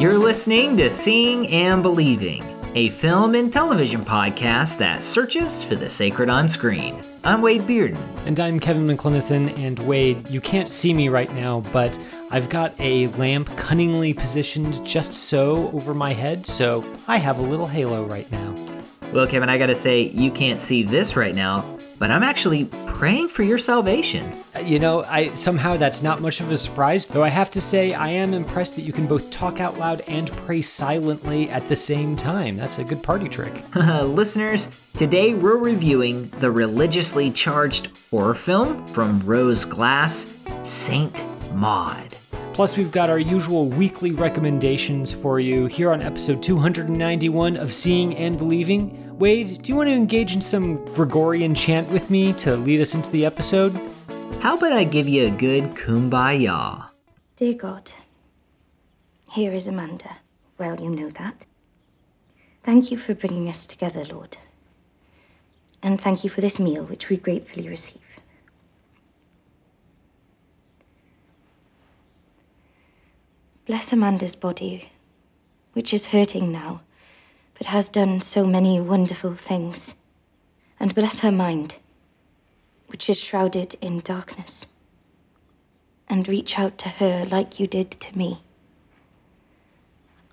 You're listening to Seeing and Believing, a film and television podcast that searches for the sacred on screen. I'm Wade Bearden. And I'm Kevin McLenithan. And Wade, you can't see me right now, but I've got a lamp cunningly positioned just so over my head, so I have a little halo right now. Well, Kevin, I gotta say, you can't see this right now, but I'm actually praying for your salvation. Uh, You know, I somehow that's not much of a surprise, though I have to say I am impressed that you can both talk out loud and pray silently at the same time. That's a good party trick. Listeners, today we're reviewing the religiously charged horror film from Rose Glass, Saint Maud. Plus, we've got our usual weekly recommendations for you here on episode 291 of Seeing and Believing. Wade, do you want to engage in some Gregorian chant with me to lead us into the episode? How about I give you a good kumbaya? Dear God, here is Amanda. Well, you know that. Thank you for bringing us together, Lord. And thank you for this meal, which we gratefully receive. Bless Amanda's body, which is hurting now, but has done so many wonderful things. And bless her mind, which is shrouded in darkness. And reach out to her like you did to me.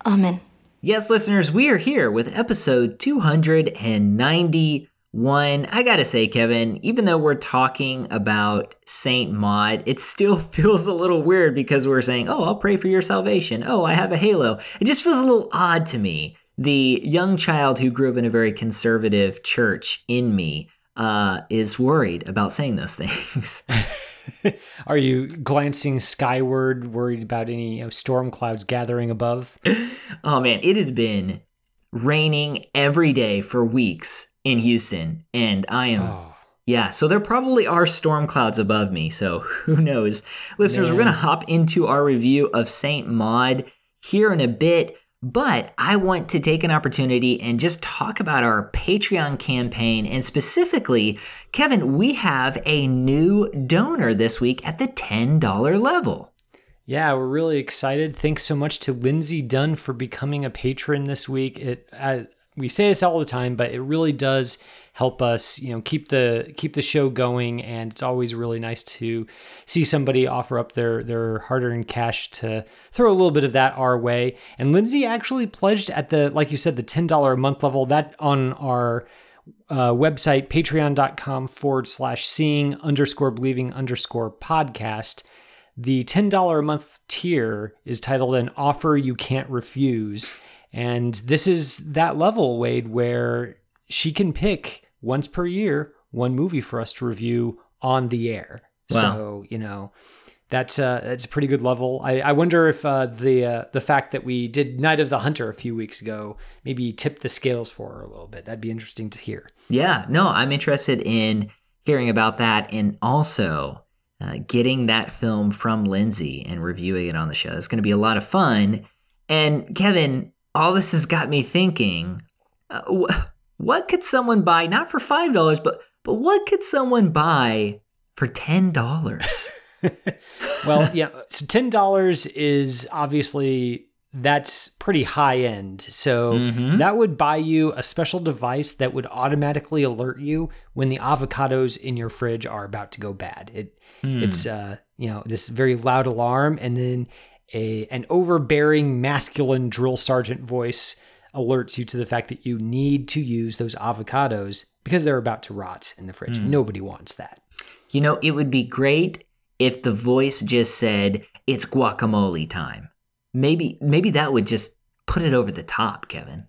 Amen. Yes, listeners, we are here with episode 291. I gotta say, Kevin, even though we're talking about Saint Maud, it still feels a little weird because we're saying, oh, I'll pray for your salvation. Oh, I have a halo. It just feels a little odd to me. The young child who grew up in a very conservative church in me uh, is worried about saying those things. Are you glancing skyward, worried about any you know, storm clouds gathering above? Oh man, it has been raining every day for weeks in Houston, and I am. Oh. Yeah, so there probably are storm clouds above me, so who knows? Listeners, we're going to hop into our review of Saint Maud here in a bit, but I want to take an opportunity and just talk about our Patreon campaign. And specifically, Kevin, we have a new donor this week at the $10 level. Yeah, we're really excited. Thanks so much to Lindsay Dunn for becoming a patron this week. It uh, we say this all the time, but it really does help us, you know, keep the keep the show going. And it's always really nice to see somebody offer up their their hard earned cash to throw a little bit of that our way. And Lindsay actually pledged at the like you said the ten dollar a month level. That on our uh, website patreon.com forward slash seeing underscore believing underscore podcast the $10 a month tier is titled an offer you can't refuse and this is that level wade where she can pick once per year one movie for us to review on the air Wow. so you know that's uh that's a pretty good level. I, I wonder if uh, the uh, the fact that we did Night of the Hunter a few weeks ago maybe tipped the scales for her a little bit. That'd be interesting to hear. Yeah, no, I'm interested in hearing about that and also uh, getting that film from Lindsay and reviewing it on the show. It's going to be a lot of fun. And Kevin, all this has got me thinking: uh, wh- what could someone buy? Not for five dollars, but but what could someone buy for ten dollars? Well, yeah. So ten dollars is obviously that's pretty high end. So Mhm. that would buy you a special device that would automatically alert you when the avocados in your fridge are about to go bad. It it's uh you know this very loud alarm and then a an overbearing masculine drill sergeant voice alerts you to the fact that you need to use those avocados because they're about to rot in the fridge. Hmm. Nobody wants that. you know, it would be great if the voice just said, "It's guacamole time." Maybe maybe that would just put it over the top, Kevin.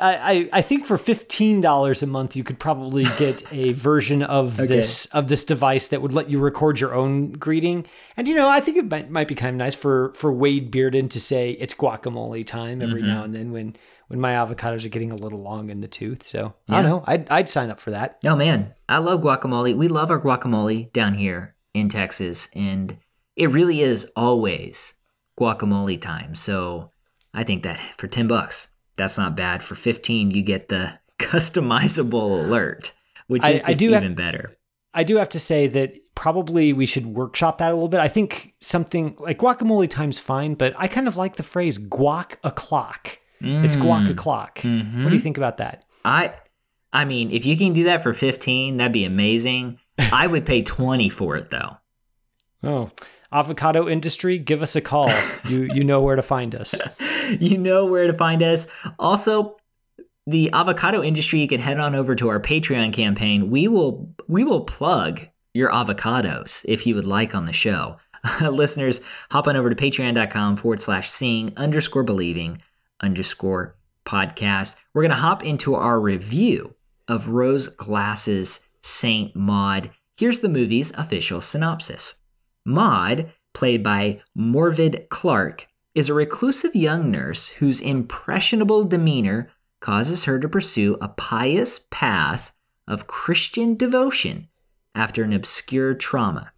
I, I think for fifteen dollars a month you could probably get a version of this of this device that would let you record your own greeting. And you know, I think it might, might be kind of nice for for Wade Bearden to say it's guacamole time every mm-hmm. now and then when when my avocados are getting a little long in the tooth. So I don't know. I'd I'd sign up for that. Oh man, I love guacamole. We love our guacamole down here in Texas, and it really is always guacamole time. So I think that for ten bucks, that's not bad. For fifteen, you get the customizable alert, which I- is I do have- even better. I do have to say that probably we should workshop that a little bit. I think something like guacamole time's fine, but I kind of like the phrase guac o'clock. Mm. It's guac o'clock. Mm-hmm. What do you think about that? I I mean, if you can do that for 15, that'd be amazing. I would pay 20 for it though. Oh, avocado industry, give us a call. you you know where to find us. you know where to find us. Also, the avocado industry, you can head on over to our Patreon campaign. We will we will plug your avocados if you would like on the show. Listeners, hop on over to patreon.com forward slash seeing underscore believing underscore podcast. We're going to hop into our review of Rose Glass's Saint Maud. Here's the movie's official synopsis Maud, played by Morfydd Clark, is a reclusive young nurse whose impressionable demeanor causes her to pursue a pious path of Christian devotion after an obscure trauma.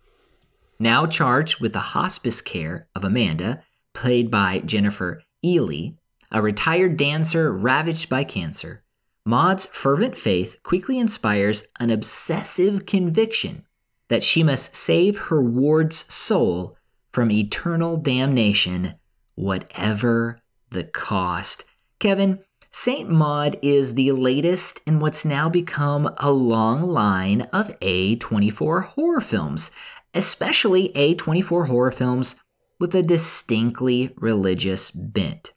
Now charged with the hospice care of Amanda, played by Jennifer Ehle, a retired dancer ravaged by cancer, Maud's fervent faith quickly inspires an obsessive conviction that she must save her ward's soul from eternal damnation, whatever the cost. Kevin, Saint Maud is the latest in what's now become a long line of A24 horror films, especially A24 horror films with a distinctly religious bent.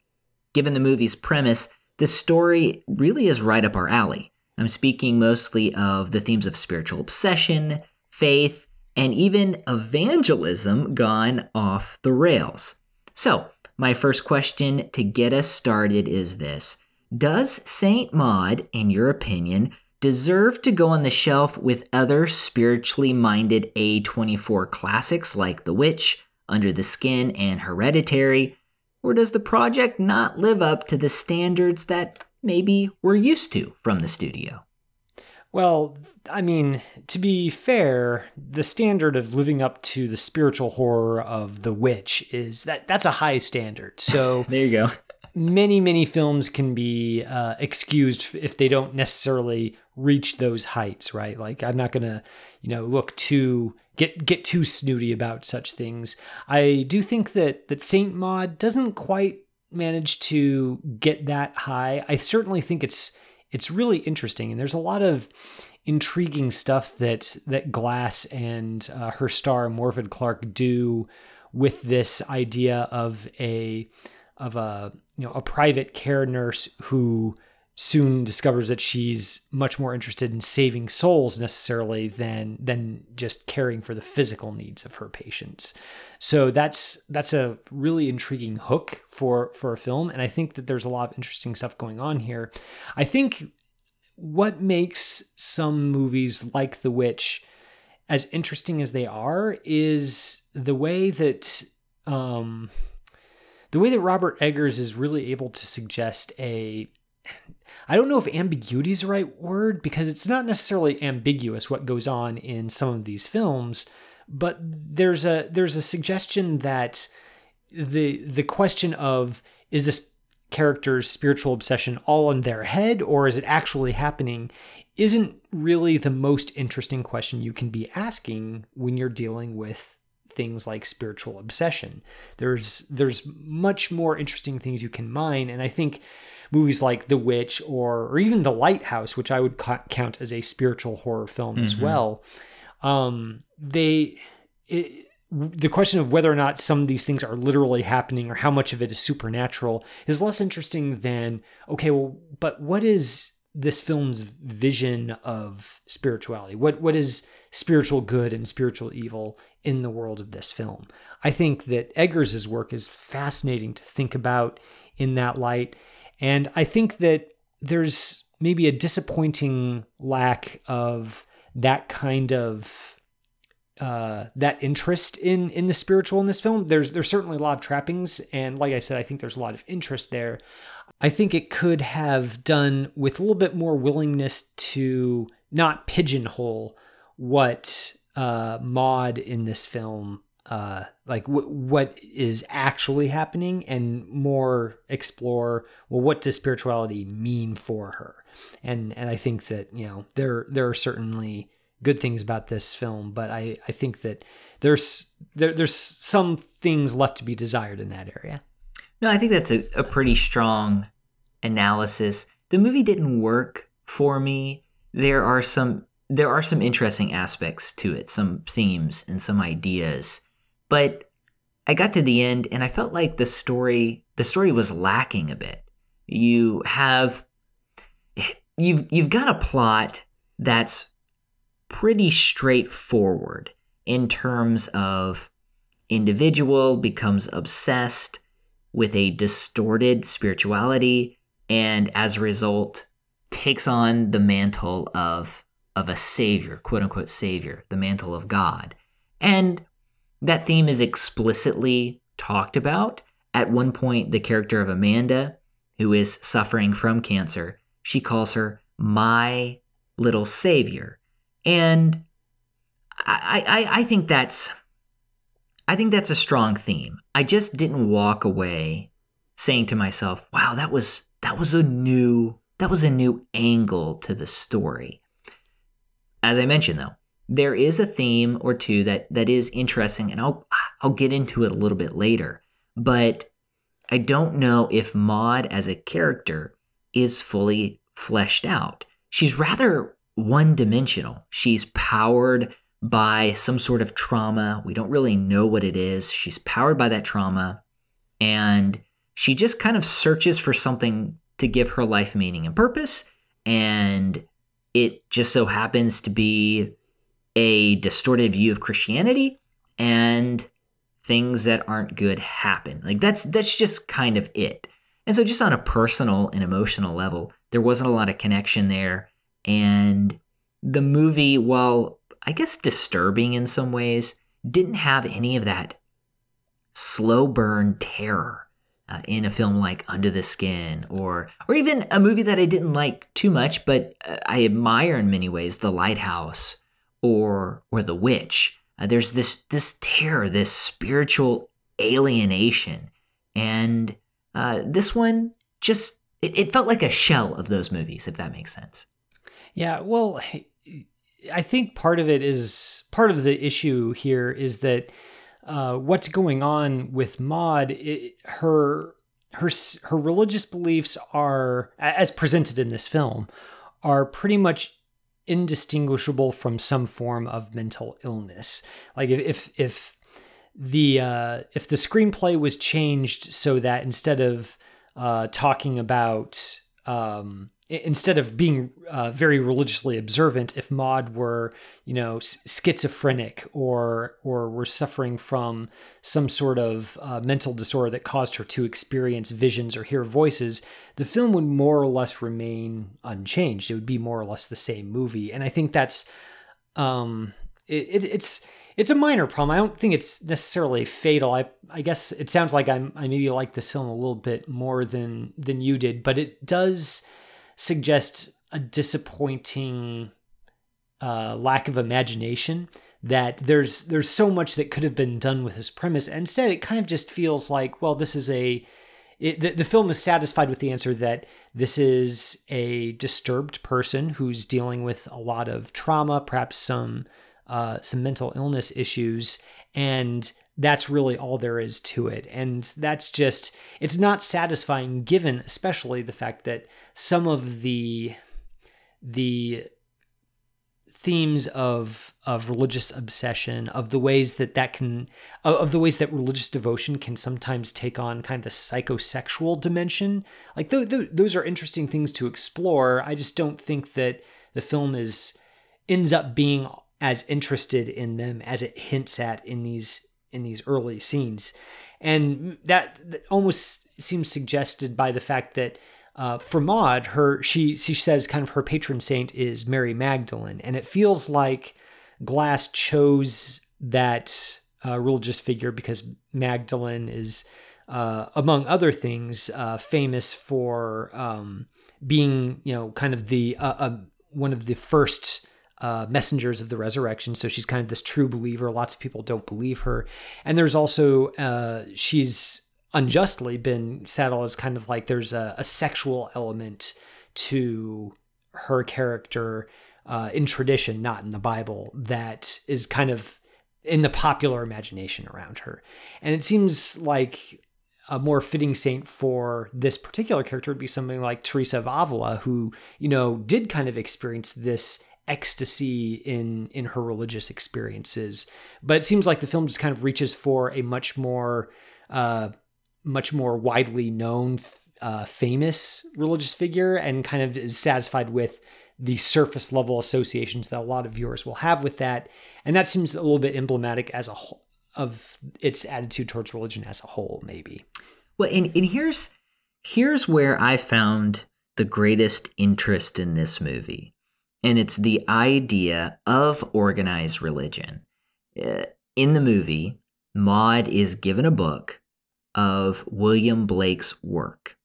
Given the movie's premise, the story really is right up our alley. I'm speaking mostly of the themes of spiritual obsession, faith, and even evangelism gone off the rails. So, my first question to get us started is this Does Saint Maud, in your opinion, deserve to go on the shelf with other spiritually minded A24 classics like The Witch, Under the Skin, and Hereditary? Or does the project not live up to the standards that maybe we're used to from the studio? Well, I mean, to be fair, the standard of living up to the spiritual horror of The Witch is that that's a high standard. So there you go. many, many films can be uh, excused if they don't necessarily reach those heights, right? Like I'm not gonna, you know, look too get get too snooty about such things. I do think that that Saint Maud doesn't quite manage to get that high. I certainly think it's it's really interesting, and there's a lot of intriguing stuff that that Glass and uh, her star Morfydd Clark do with this idea of a of a you know a private care nurse who soon discovers that she's much more interested in saving souls necessarily than than just caring for the physical needs of her patients. So that's that's a really intriguing hook for for a film and I think that there's a lot of interesting stuff going on here. I think what makes some movies like The Witch as interesting as they are is the way that um the way that Robert Eggers is really able to suggest a I don't know if ambiguity is the right word because it's not necessarily ambiguous what goes on in some of these films, but there's a there's a suggestion that the the question of is this character's spiritual obsession all in their head or is it actually happening isn't really the most interesting question you can be asking when you're dealing with things like spiritual obsession. There's there's much more interesting things you can mine and I think movies like The Witch or, or even The Lighthouse, which I would ca- count as a spiritual horror film mm-hmm. as well. Um, they, it, the question of whether or not some of these things are literally happening or how much of it is supernatural is less interesting than, okay, well, but what is this film's vision of spirituality? What what is spiritual good and spiritual evil in the world of this film? I think that Eggers' work is fascinating to think about in that light. And I think that there's maybe a disappointing lack of that kind of uh, that interest in in the spiritual in this film. There's there's certainly a lot of trappings, and like I said, I think there's a lot of interest there. I think it could have done with a little bit more willingness to not pigeonhole what uh, Maud in this film uh, like w- what is actually happening and more explore well what does spirituality mean for her and and I think that you know there there are certainly good things about this film, but I, I think that there's there, there's some things left to be desired in that area. No, I think that's a, a pretty strong analysis. The movie didn't work for me. There are some there are some interesting aspects to it, some themes and some ideas. But I got to the end and I felt like the story the story was lacking a bit. You have you've you've got a plot that's pretty straightforward in terms of individual becomes obsessed with a distorted spirituality and as a result takes on the mantle of of a savior, quote unquote savior, the mantle of God. And that theme is explicitly talked about. At one point, the character of Amanda, who is suffering from cancer, she calls her my little savior. And I, I, I think that's I think that's a strong theme. I just didn't walk away saying to myself, wow, that was that was a new that was a new angle to the story. As I mentioned though, there is a theme or two that that is interesting and I'll I'll get into it a little bit later. But I don't know if Maud as a character is fully fleshed out. She's rather one-dimensional. She's powered by some sort of trauma. We don't really know what it is. She's powered by that trauma and she just kind of searches for something to give her life meaning and purpose and it just so happens to be a distorted view of Christianity and things that aren't good happen. Like that's that's just kind of it. And so just on a personal and emotional level, there wasn't a lot of connection there and the movie while I guess disturbing in some ways didn't have any of that slow burn terror uh, in a film like Under the Skin, or or even a movie that I didn't like too much, but uh, I admire in many ways, The Lighthouse or or The Witch. Uh, there's this this terror, this spiritual alienation, and uh, this one just it, it felt like a shell of those movies, if that makes sense. Yeah, well, I think part of it is part of the issue here is that uh, what's going on with Maud, her her her religious beliefs are as presented in this film are pretty much indistinguishable from some form of mental illness. Like if if, if the uh, if the screenplay was changed so that instead of uh, talking about um, instead of being uh, very religiously observant, if Maud were, you know, schizophrenic or or were suffering from some sort of uh, mental disorder that caused her to experience visions or hear voices, the film would more or less remain unchanged. It would be more or less the same movie, and I think that's um, it, it, it's it's a minor problem. I don't think it's necessarily fatal. I I guess it sounds like I'm I maybe like this film a little bit more than than you did, but it does suggest a disappointing uh, lack of imagination that there's there's so much that could have been done with this premise. Instead it kind of just feels like well this is a it, the, the film is satisfied with the answer that this is a disturbed person who's dealing with a lot of trauma perhaps some uh, some mental illness issues. And that's really all there is to it. And that's just, it's not satisfying given especially the fact that some of the, the, themes of of religious obsession of the ways that that can of the ways that religious devotion can sometimes take on kind of the psychosexual dimension like th- th- those are interesting things to explore i just don't think that the film is ends up being as interested in them as it hints at in these in these early scenes, and that, that almost seems suggested by the fact that uh, for Maud, her she she says kind of her patron saint is Mary Magdalene, and it feels like Glass chose that uh, religious figure because Magdalene is, uh, among other things, uh, famous for um, being you know kind of the uh, uh, one of the first uh, messengers of the resurrection. So she's kind of this true believer. Lots of people don't believe her. And there's also, uh, she's unjustly been saddled as kind of like there's a, a sexual element to her character. uh, in tradition, not in the Bible, that is kind of in the popular imagination around her. And it seems like a more fitting saint for this particular character would be something like Teresa of Avila, who, you know, did kind of experience this ecstasy in in her religious experiences. But it seems like the film just kind of reaches for a much more uh, much more widely known, uh, famous religious figure, and kind of is satisfied with the surface level associations that a lot of viewers will have with that. And that seems a little bit emblematic as a whole of its attitude towards religion as a whole, maybe. Well, and, and here's here's where I found the greatest interest in this movie. And it's the idea of organized religion. Uh, in the movie, Maud is given a book of William Blake's work.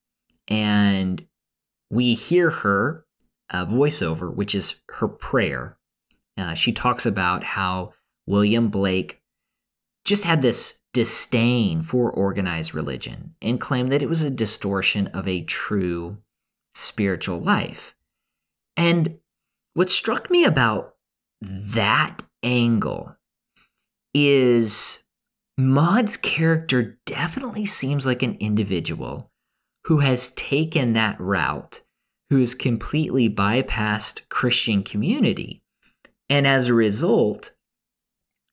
And we hear her uh, voiceover, which is her prayer. Uh, she talks about how William Blake just had this disdain for organized religion and claimed that it was a distortion of a true spiritual life. And what struck me about that angle is Maud's character definitely seems like an individual who has taken that route, who has completely bypassed Christian community. And as a result,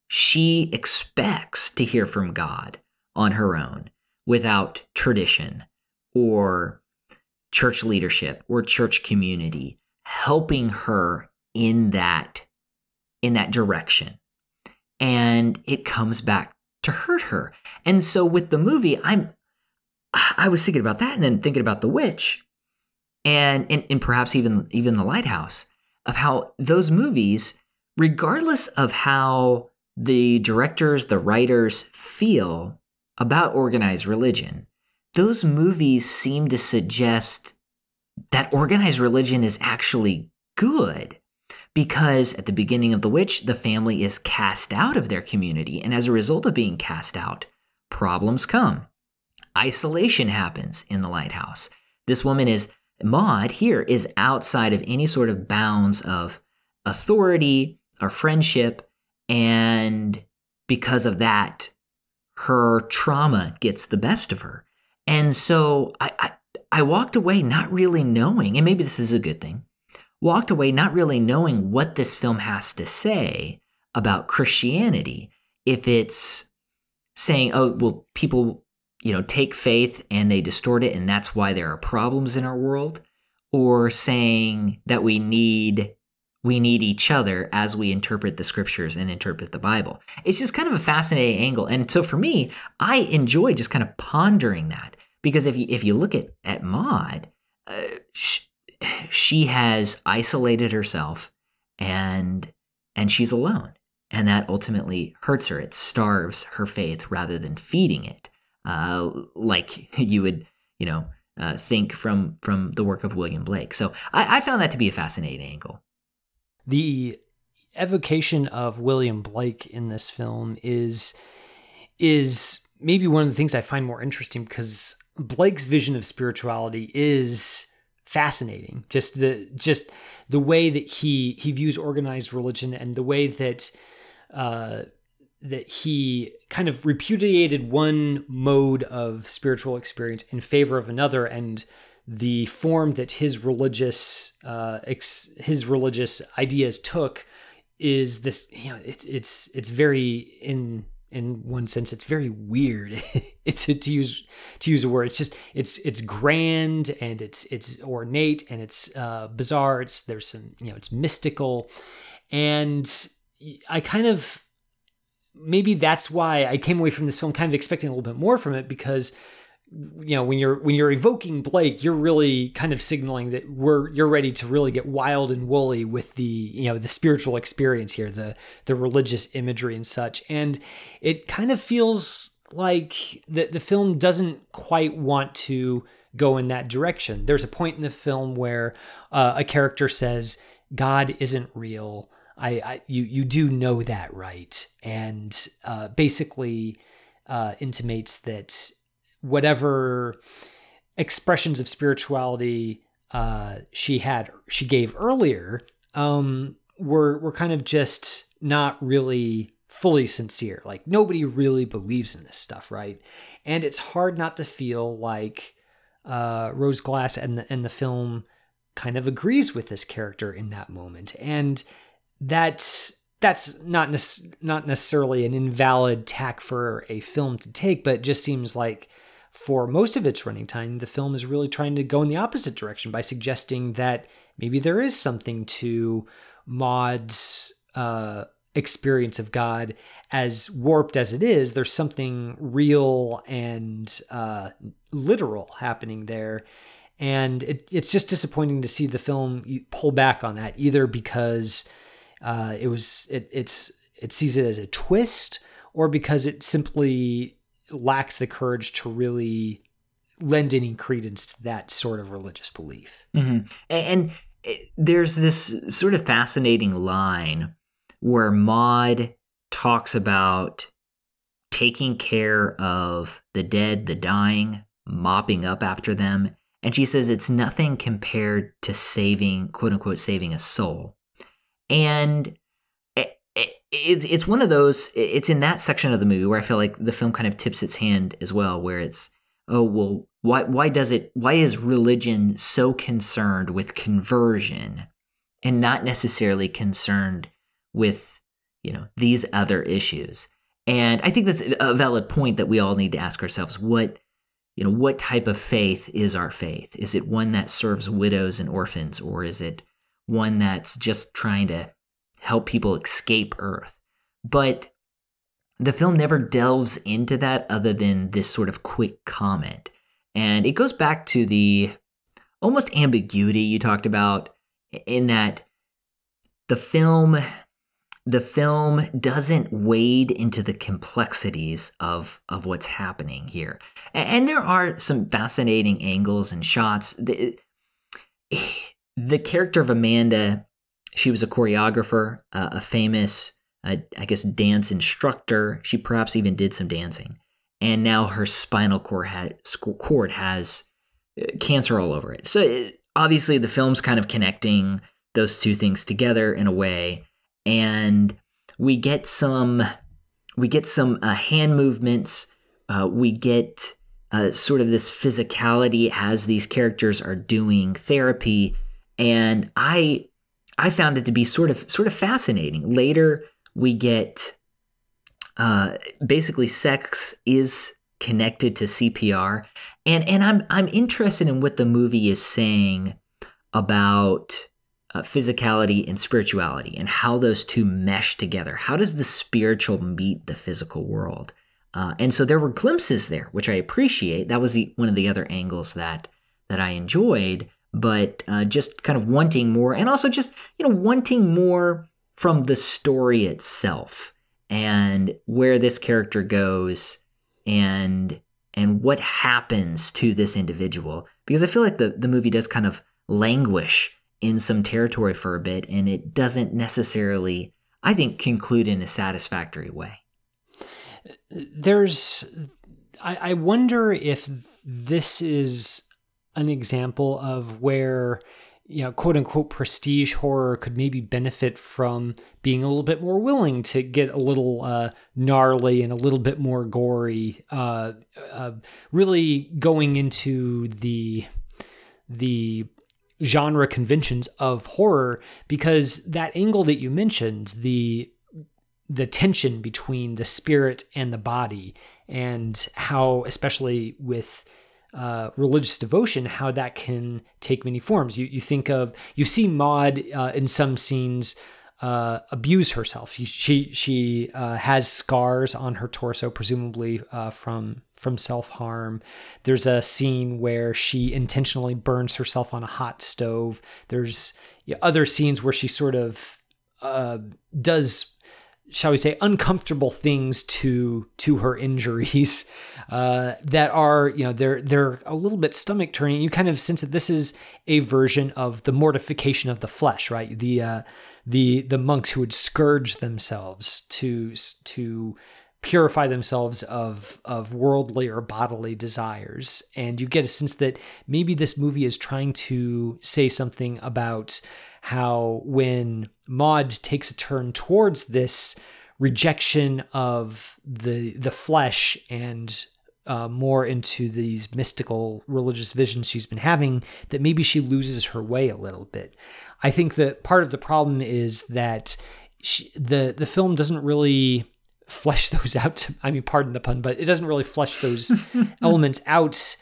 she expects to hear from God on her own without tradition or church leadership or church community helping her in that in that direction. And it comes back to hurt her. And so with the movie i'm i was thinking about that and then thinking about the witch and and, and perhaps even even the lighthouse of how those movies regardless of how the directors, the writers feel about organized religion, those movies seem to suggest that organized religion is actually good. Because at the beginning of The Witch, the family is cast out of their community. And as a result of being cast out, problems come. Isolation happens in the lighthouse. This woman is, Maud here, is outside of any sort of bounds of authority or friendship and because of that, her trauma gets the best of her. And so I, I, I walked away not really knowing, and maybe this is a good thing, walked away not really knowing what this film has to say about Christianity. If it's saying, oh, well, people, you know, take faith and they distort it, and that's why there are problems in our world, or saying that we need we need each other as we interpret the scriptures and interpret the Bible. It's just kind of a fascinating angle. And so for me, I enjoy just kind of pondering that because if you if you look at at Maud, uh, she, she has isolated herself and and she's alone. And that ultimately hurts her. It starves her faith rather than feeding it, uh, like you would, you know, uh, think from from the work of William Blake. So I, I found that to be a fascinating angle. The evocation of William Blake in this film is is maybe one of the things I find more interesting because Blake's vision of spirituality is fascinating. Just the just the way that he he views organized religion and the way that uh, that he kind of repudiated one mode of spiritual experience in favor of another and the form that his religious uh, ex- his religious ideas took is this you know it, it's it's very in in one sense it's very weird. It's to, use to use a word it's just it's it's grand and it's it's ornate and it's uh, bizarre. It's there's some you know it's mystical. And i kind of maybe that's why i came away from this film kind of expecting a little bit more from it because you know when you're when you're evoking Blake, you're really kind of signaling that we're you're ready to really get wild and woolly with the you know the spiritual experience here, the the religious imagery and such. And it kind of feels like the the film doesn't quite want to go in that direction. There's a point in the film where uh, a character says, "God isn't real." I, I you you do know that, right? And uh, basically uh, intimates that whatever expressions of spirituality uh, she had she gave earlier um, were were kind of just not really fully sincere. Like nobody really believes in this stuff, right? And it's hard not to feel like uh, Rose Glass and the and the film kind of agrees with this character in that moment, and that's that's not ne- not necessarily an invalid tack for a film to take, but just seems like for most of its running time, the film is really trying to go in the opposite direction by suggesting that maybe there is something to Maud's uh, experience of God, as warped as it is. There's something real and uh, literal happening there. And it, it's just disappointing to see the film pull back on that, either because uh, it was it, it's it sees it as a twist, or because it simply lacks the courage to really lend any credence to that sort of religious belief. Mm-hmm. And, and there's this sort of fascinating line where Maud talks about taking care of the dead, the dying, mopping up after them. And she says it's nothing compared to saving, quote unquote, saving a soul. And it's one of those, it's in that section of the movie where I feel like the film kind of tips its hand as well, where it's, oh, well, why, why does it, why is religion so concerned with conversion and not necessarily concerned with, you know, these other issues? And I think that's a valid point that we all need to ask ourselves. What, you know, what type of faith is our faith? Is it one that serves widows and orphans, or is it one that's just trying to help people escape Earth? But the film never delves into that other than this sort of quick comment. And it goes back to the almost ambiguity you talked about in that the film the film doesn't wade into the complexities of of what's happening here. And there are some fascinating angles and shots. The, the character of Amanda, she was a choreographer, uh, a famous, uh, I guess, dance instructor. She perhaps even did some dancing. And now her spinal cord, ha- cord has uh, cancer all over it. So obviously, the film's kind of connecting those two things together in a way and we get some we get some uh, hand movements. Uh, we get uh, sort of this physicality as these characters are doing therapy, and I I found it to be sort of sort of fascinating. Later, we get uh, basically sex is connected to CPR, and and I'm I'm interested in what the movie is saying about uh, physicality and spirituality and how those two mesh together. How does the spiritual meet the physical world? Uh, and so there were glimpses there, which I appreciate. That was the one of the other angles that that I enjoyed. But uh, just kind of wanting more, and also just you know wanting more from the story itself and where this character goes and and what happens to this individual because I feel like the the movie does kind of languish in some territory for a bit, and it doesn't necessarily, I think, conclude in a satisfactory way. There's, I, I wonder if this is an example of where you know, quote unquote prestige horror could maybe benefit from being a little bit more willing to get a little uh, gnarly and a little bit more gory, uh, uh, really going into the the genre conventions of horror because that angle that you mentioned the the tension between the spirit and the body and how especially with uh, religious devotion how that can take many forms you, you think of you see maud uh, in some scenes uh, abuse herself. She she uh, has scars on her torso, presumably uh, from from self harm. There's a scene where she intentionally burns herself on a hot stove. There's other scenes where she sort of uh, does shall we say uncomfortable things to to her injuries uh, that are you know they're they're a little bit stomach turning. You kind of sense that this is a version of the mortification of the flesh right? The uh, the the monks who would scourge themselves to to purify themselves of of worldly or bodily desires. And you get a sense that maybe this movie is trying to say something about how when Maud takes a turn towards this rejection of the the flesh and uh, more into these mystical religious visions she's been having, that maybe she loses her way a little bit. I think that part of the problem is that she, the the film doesn't really flesh those out. To, I mean, pardon the pun, but it doesn't really flesh those elements out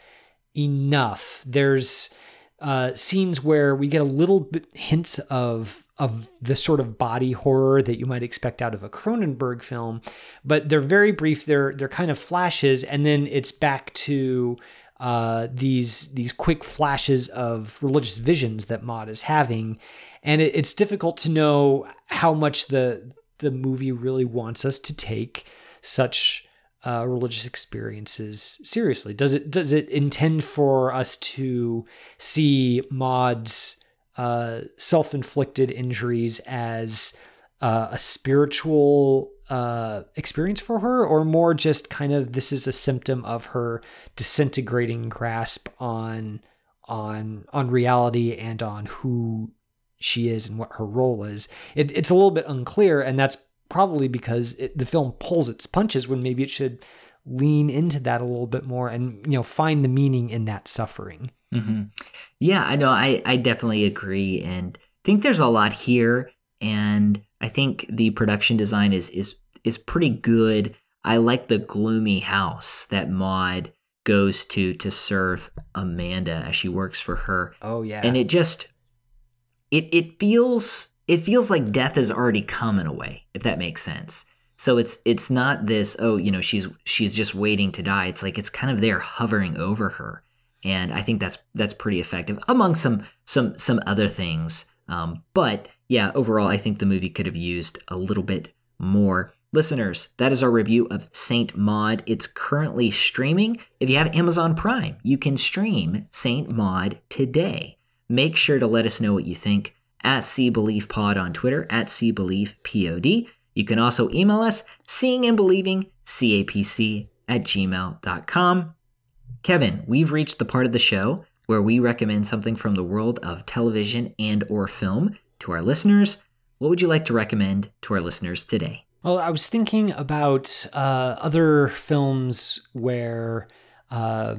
enough. There's uh, scenes where we get a little bit hints of of the sort of body horror that you might expect out of a Cronenberg film, but they're very brief. They're they're kind of flashes, and then it's back to uh, these these quick flashes of religious visions that Maud is having, and it, it's difficult to know how much the the movie really wants us to take such uh, religious experiences seriously. Does it does it intend for us to see Maud's uh, self inflicted injuries as uh, a spiritual uh, experience for her, or more just kind of this is a symptom of her disintegrating grasp on on on reality and on who she is and what her role is. It, it's a little bit unclear, and that's probably because it, the film pulls its punches when maybe it should lean into that a little bit more and you know find the meaning in that suffering. Mm-hmm. Yeah, I know. I, I definitely agree and think there's a lot here. And I think the production design is is is pretty good. I like the gloomy house that Maud goes to to serve Amanda as she works for her. Oh yeah. And it just it it feels it feels like death has already come in a way, if that makes sense. So it's it's not this, oh, you know, she's she's just waiting to die. It's like it's kind of there hovering over her and I think that's that's pretty effective among some some some other things. Um, but yeah, overall, I think the movie could have used a little bit more. Listeners, that is our review of Saint Maud. It's currently streaming. If you have Amazon Prime, you can stream Saint Maud today. Make sure to let us know what you think at See Believe Pod on Twitter, at See Believe Pod. You can also email us, seeing and believing, capc at gmail.com. Kevin, we've reached the part of the show where we recommend something from the world of television and or film to our listeners. What would you like to recommend to our listeners today? Well, I was thinking about uh, other films where uh,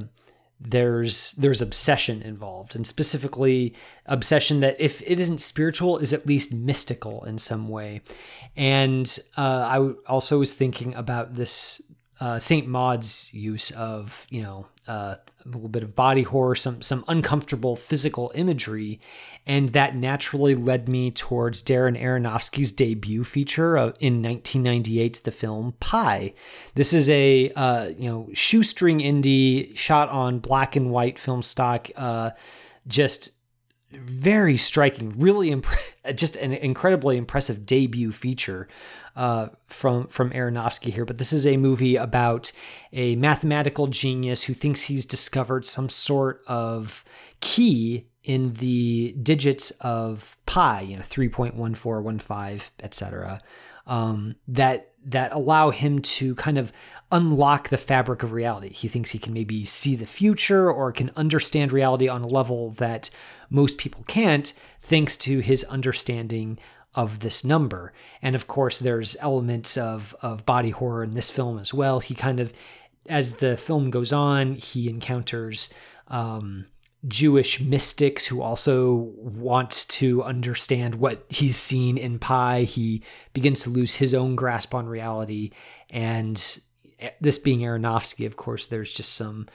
there's there's obsession involved, and specifically obsession that if it isn't spiritual, is at least mystical in some way. And uh, I also was thinking about this uh, Saint Maud's use of you know uh, a little bit of body horror, some some uncomfortable physical imagery, and that naturally led me towards Darren Aronofsky's debut feature of, in 1998, the film Pi. This is a uh, you know shoestring indie shot on black and white film stock, uh, just very striking, really imp- just an incredibly impressive debut feature uh, from from Aronofsky here, but this is a movie about a mathematical genius who thinks he's discovered some sort of key in the digits of pi, you know, 3.1415, etc., um, that that allow him to kind of unlock the fabric of reality. He thinks he can maybe see the future or can understand reality on a level that most people can't, thanks to his understanding of this number. And of course, there's elements of, of body horror in this film as well. He kind of, as the film goes on, he encounters um, Jewish mystics who also want to understand what he's seen in Pi. He begins to lose his own grasp on reality. And this being Aronofsky, of course, there's just some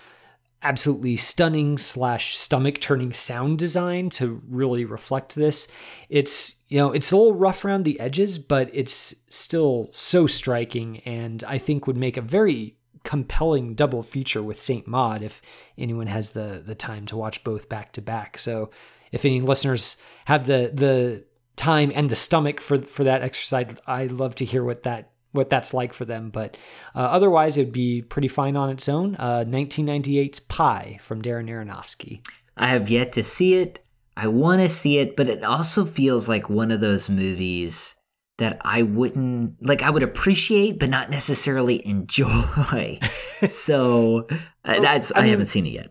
absolutely stunning slash stomach turning sound design to really reflect this. It's you know it's a little rough around the edges, but it's still so striking, and I think would make a very compelling double feature with Saint Maud if anyone has the the time to watch both back to back. So if any listeners have the the time and the stomach for for that exercise, I'd love to hear what that what that's like for them. But uh, otherwise, it'd be pretty fine on its own. Uh, 1998's Pi from Darren Aronofsky. I have yet to see it. I want to see it, but it also feels like one of those movies that I wouldn't like. I would appreciate, but not necessarily enjoy. so uh, that's I, mean, I haven't seen it yet.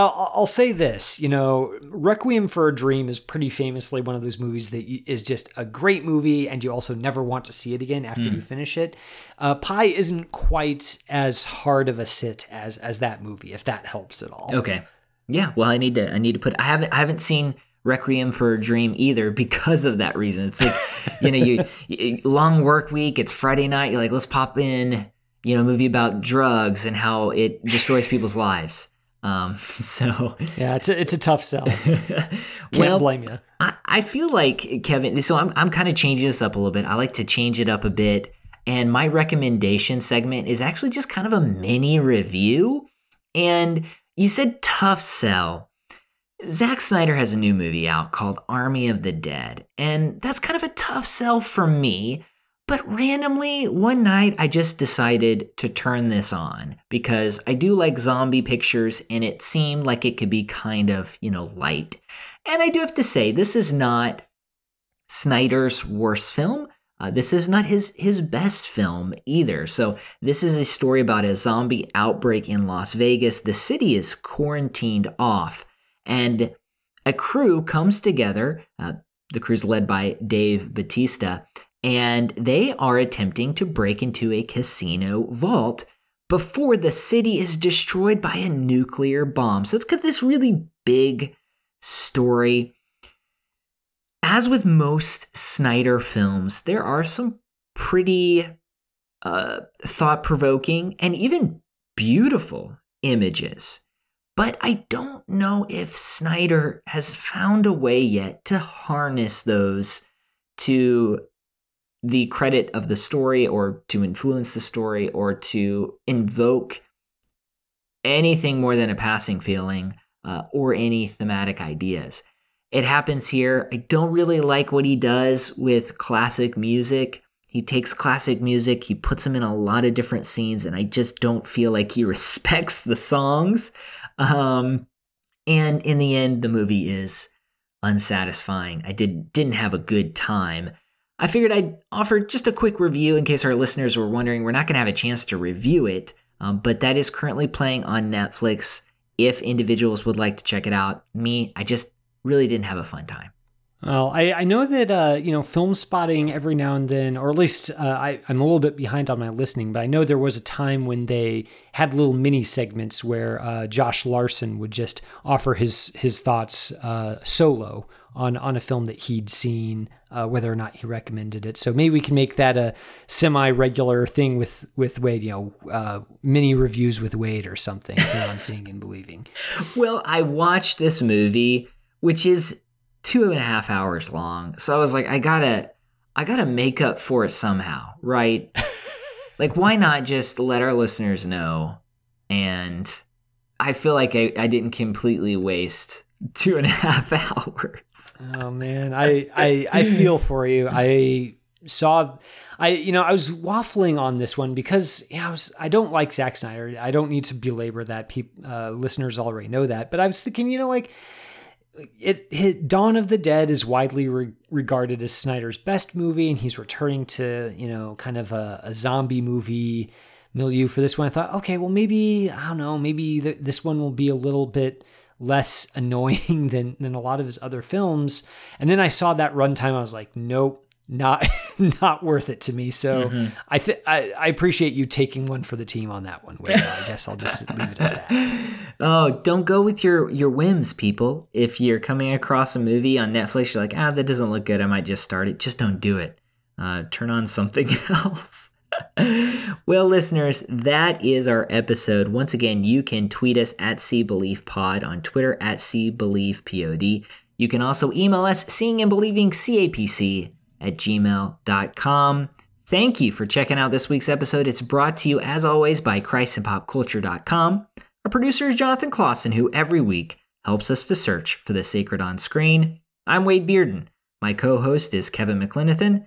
I'll, I'll say this, you know, Requiem for a Dream is pretty famously one of those movies that is just a great movie, and you also never want to see it again after mm. you finish it. Uh, Pi isn't quite as hard of a sit as as that movie, if that helps at all. Okay, yeah. Well, I need to I need to put I haven't I haven't seen Requiem for a Dream either because of that reason. It's like you know you, you long work week. It's Friday night. You're like let's pop in you know a movie about drugs and how it destroys people's lives um, so yeah, it's a, it's a tough sell. Can't well, blame you. I, I feel like Kevin. So I'm I'm kind of changing this up a little bit. I like to change it up a bit, and my recommendation segment is actually just kind of a mini review. And you said tough sell. Zack Snyder has a new movie out called Army of the Dead, and that's kind of a tough sell for me but randomly, one night, I just decided to turn this on because I do like zombie pictures and it seemed like it could be kind of, you know, light. And I do have to say, this is not Snyder's worst film. Uh, this is not his his best film either. So this is a story about a zombie outbreak in Las Vegas. The city is quarantined off, and a crew comes together. Uh, the crew's led by Dave Bautista, and they are attempting to break into a casino vault before the city is destroyed by a nuclear bomb. So it's got this really big story. As with most Snyder films, there are some pretty uh, thought provoking and even beautiful images. But I don't know if Snyder has found a way yet to harness those to the credit of the story or to influence the story or to invoke anything more than a passing feeling uh, or any thematic ideas. It happens here. I don't really like what he does with classic music. He takes classic music, he puts them in a lot of different scenes, and I just don't feel like he respects the songs. Um, and in the end, the movie is unsatisfying. I did didn't have a good time. I figured I'd offer just a quick review in case our listeners were wondering. We're not going to have a chance to review it, um, but that is currently playing on Netflix. If individuals would like to check it out, me, I just really didn't have a fun time. Well, I, I know that uh, you know Filmspotting every now and then, or at least uh, I, I'm a little bit behind on my listening, but I know there was a time when they had little mini segments where uh, Josh Larsen would just offer his his thoughts uh, solo on on a film that he'd seen, uh, whether or not he recommended it. So maybe we can make that a semi regular thing with with Wade. You know, uh, mini reviews with Wade or something on Seeing and Believing. Well, I watched this movie, which is two and a half hours long. So I was like, I gotta, I gotta make up for it somehow, right? like, why not just let our listeners know? And I feel like I, I didn't completely waste two and a half hours. oh man, I, I I feel for you. I saw I you know I was waffling on this one because yeah I was I don't like Zack Snyder. I don't need to belabor that. People uh, listeners already know that. But I was thinking you know like it hit Dawn of the Dead is widely re- regarded as Snyder's best movie, and he's returning to you know kind of a, a, zombie movie milieu for this one. I thought, okay, well maybe I don't know, maybe th- this one will be a little bit less annoying than than a lot of his other films. And then I saw that runtime, I was like, nope, not not worth it to me. So mm-hmm. I, th- I, I appreciate you taking one for the team on that one. Wade. I guess I'll just leave it at that. Oh, don't go with your your whims, people. If you're coming across a movie on Netflix, you're like, ah, that doesn't look good. I might just start it. Just don't do it. Uh, turn on something else. well, listeners, that is our episode. Once again, you can tweet us at See Believe Pod on Twitter at See Believe Pod. You can also email us seeing and believing CAPC at gmail.com. Thank you for checking out this week's episode. It's brought to you, as always, by ChristandPopCulture.com. Our producer is Jonathan Clausen, who every week helps us to search for the sacred on screen. I'm Wade Bearden. My co host is Kevin McLenithan.